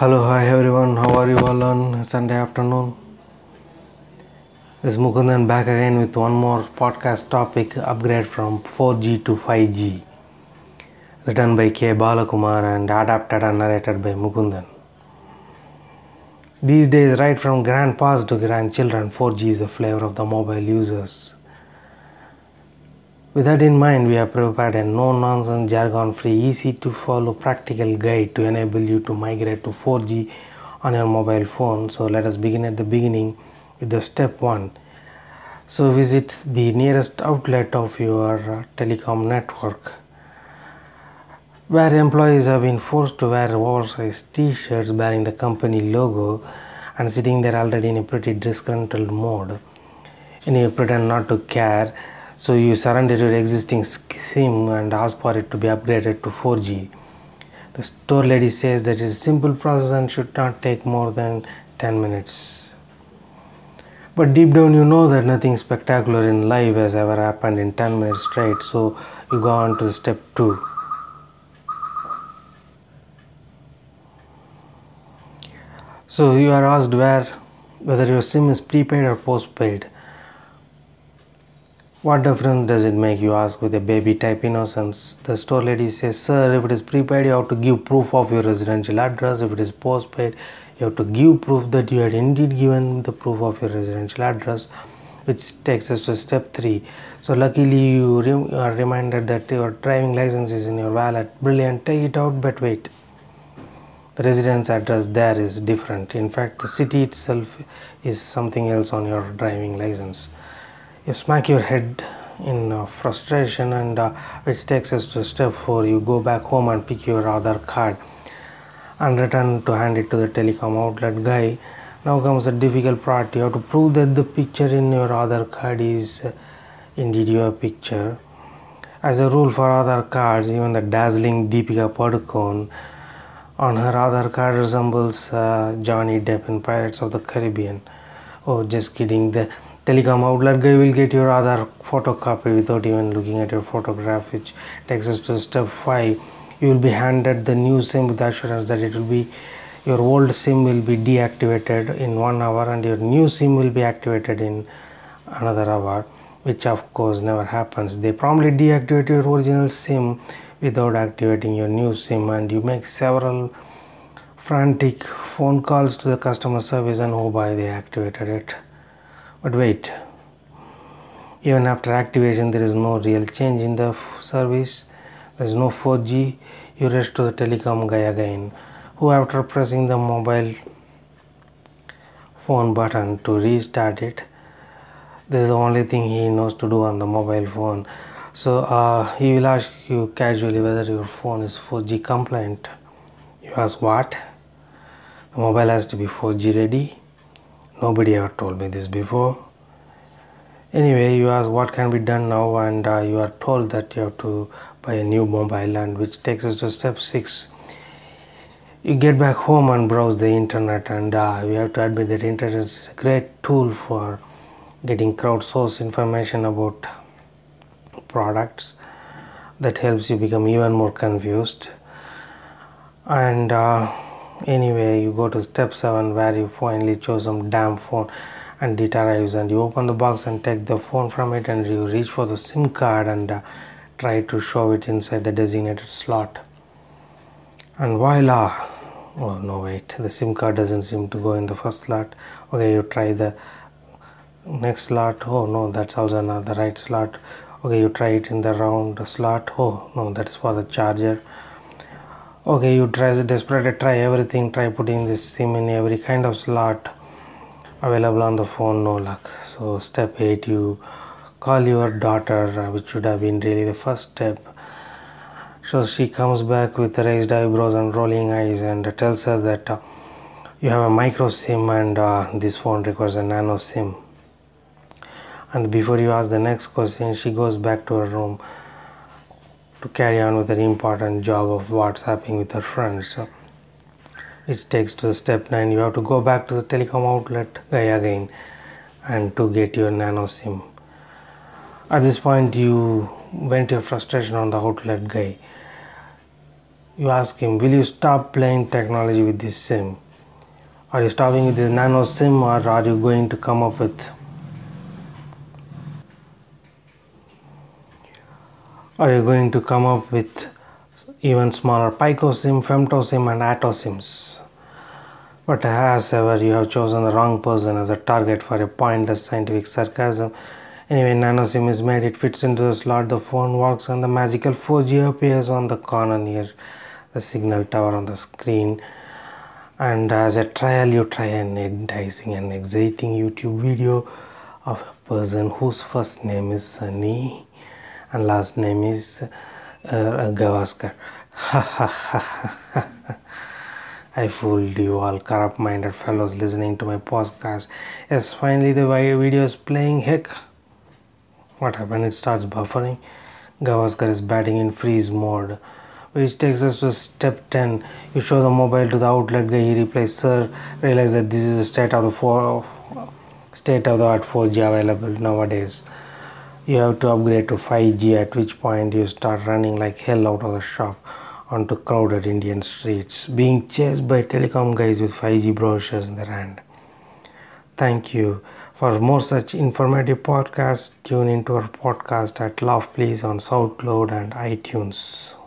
Hello, hi everyone. How are you all on Sunday afternoon? This is Mukundan back again with one more podcast topic upgrade from 4G to 5G. Written by K. Balakumar and adapted and narrated by Mukundan. These days, right from grandpas to grandchildren, 4G is the flavor of the mobile users. With that in mind, we have prepared a no nonsense, jargon free, easy to follow practical guide to enable you to migrate to 4G on your mobile phone. So, let us begin at the beginning with the step one. So, visit the nearest outlet of your uh, telecom network where employees have been forced to wear oversized t shirts bearing the company logo and sitting there already in a pretty disgruntled mode. And you pretend not to care so you surrender your existing SIM and ask for it to be upgraded to 4G. The store lady says that it's a simple process and should not take more than 10 minutes. But deep down, you know that nothing spectacular in life has ever happened in 10 minutes straight, so you go on to step 2. So you are asked where whether your SIM is prepaid or postpaid. What difference does it make, you ask with a baby type innocence. The store lady says, Sir, if it is prepaid, you have to give proof of your residential address. If it is postpaid, you have to give proof that you had indeed given the proof of your residential address, which takes us to step 3. So, luckily, you, re- are reminded that your driving license is in your wallet. Brilliant, take it out, but wait. The residence address there is different. In fact, the city itself is something else on your driving license you smack your head in uh, frustration and uh, which takes us to step 4 you go back home and pick your Aadhaar card and return to hand it to the telecom outlet guy. Now comes the difficult part. You have to prove that the picture in your Aadhaar card is uh, indeed your picture. As a rule for Aadhaar cards even the dazzling Deepika Padukone on her Aadhaar card resembles uh, Johnny Depp in Pirates of the Caribbean. Oh just kidding. The telecom outlet guy will get your Aadhaar photocopy without even looking at your photograph which takes us to step 5 you will be handed the new sim with assurance that it will be your old sim will be deactivated in one hour and your new sim will be activated in another hour which of course never happens. They promptly deactivate your original sim without activating your new sim and you make several frantic phone calls to the customer service and oh boy they activated it but wait, even after activation, there is no real change in the service. There is no 4G. You rush to the telecom guy again, who, after pressing the mobile phone button to restart it, this is the only thing he knows to do on the mobile phone. So uh, he will ask you casually whether your phone is 4G compliant. You ask what? The mobile has to be 4G ready nobody ever told me this before. Anyway you ask what can be done now and uh, you are told that you have to buy a new mobile and which takes us to step 6 you get back home and browse the internet and uh, we have to admit that internet is a great tool for getting crowdsourced information about products that helps you become even more confused. And uh, anyway you go to step 7 where you finally chose some damn phone and it arrives and you open the box and take the phone from it and you reach for the sim card and uh, try to show it inside the designated slot. And voila! Oh no wait. The sim card doesn't seem to go in the first slot. Okay you try the next slot. Oh no that's also not the right slot. Okay you try it in the round slot. Oh no that's for the charger okay you try desperately try everything try putting this sim in every kind of slot available on the phone no luck. So step 8 you call your daughter uh, which should have been really the first step. So she comes back with raised eyebrows and rolling eyes and tells her that uh, you have a micro sim and uh, this phone requires a nano sim. And before you ask the next question she goes back to her room to carry on with her important job of WhatsApping with her friends. It takes to the step 9 you have to go back to the telecom outlet guy again and to get your nano sim. At this point, you vent your frustration on the outlet guy. You ask him, Will you stop playing technology with this SIM? Are you stopping with this nano SIM or are you going to come up with are you going to come up with even smaller Pico SIM, Femto and Atto SIMs? But as ever, you have chosen the wrong person as a target for a pointless scientific sarcasm. Anyway, nanosim is made, it fits into the slot, the phone works, and the magical 4G appears on the corner near the signal tower on the screen. And as a trial, you try an enticing and exciting YouTube video of a person whose first name is Sunny and last name is uh, Gavaskar. I fooled you all corrupt minded fellows listening to my podcast. Yes, finally the video is playing. Heck, what happened? It starts buffering. Gavaskar is batting in freeze mode, which takes us to step 10. You show the mobile to the outlet guy. He replies, Sir, realize that this is the state of the four, state of the art 4G available nowadays. You have to upgrade to 5G, at which point you start running like hell out of the shop onto crowded Indian streets, being chased by telecom guys with 5G brochures in their hand. Thank you. For more such informative podcasts, tune into our podcast at Love Please on SoundCloud and iTunes.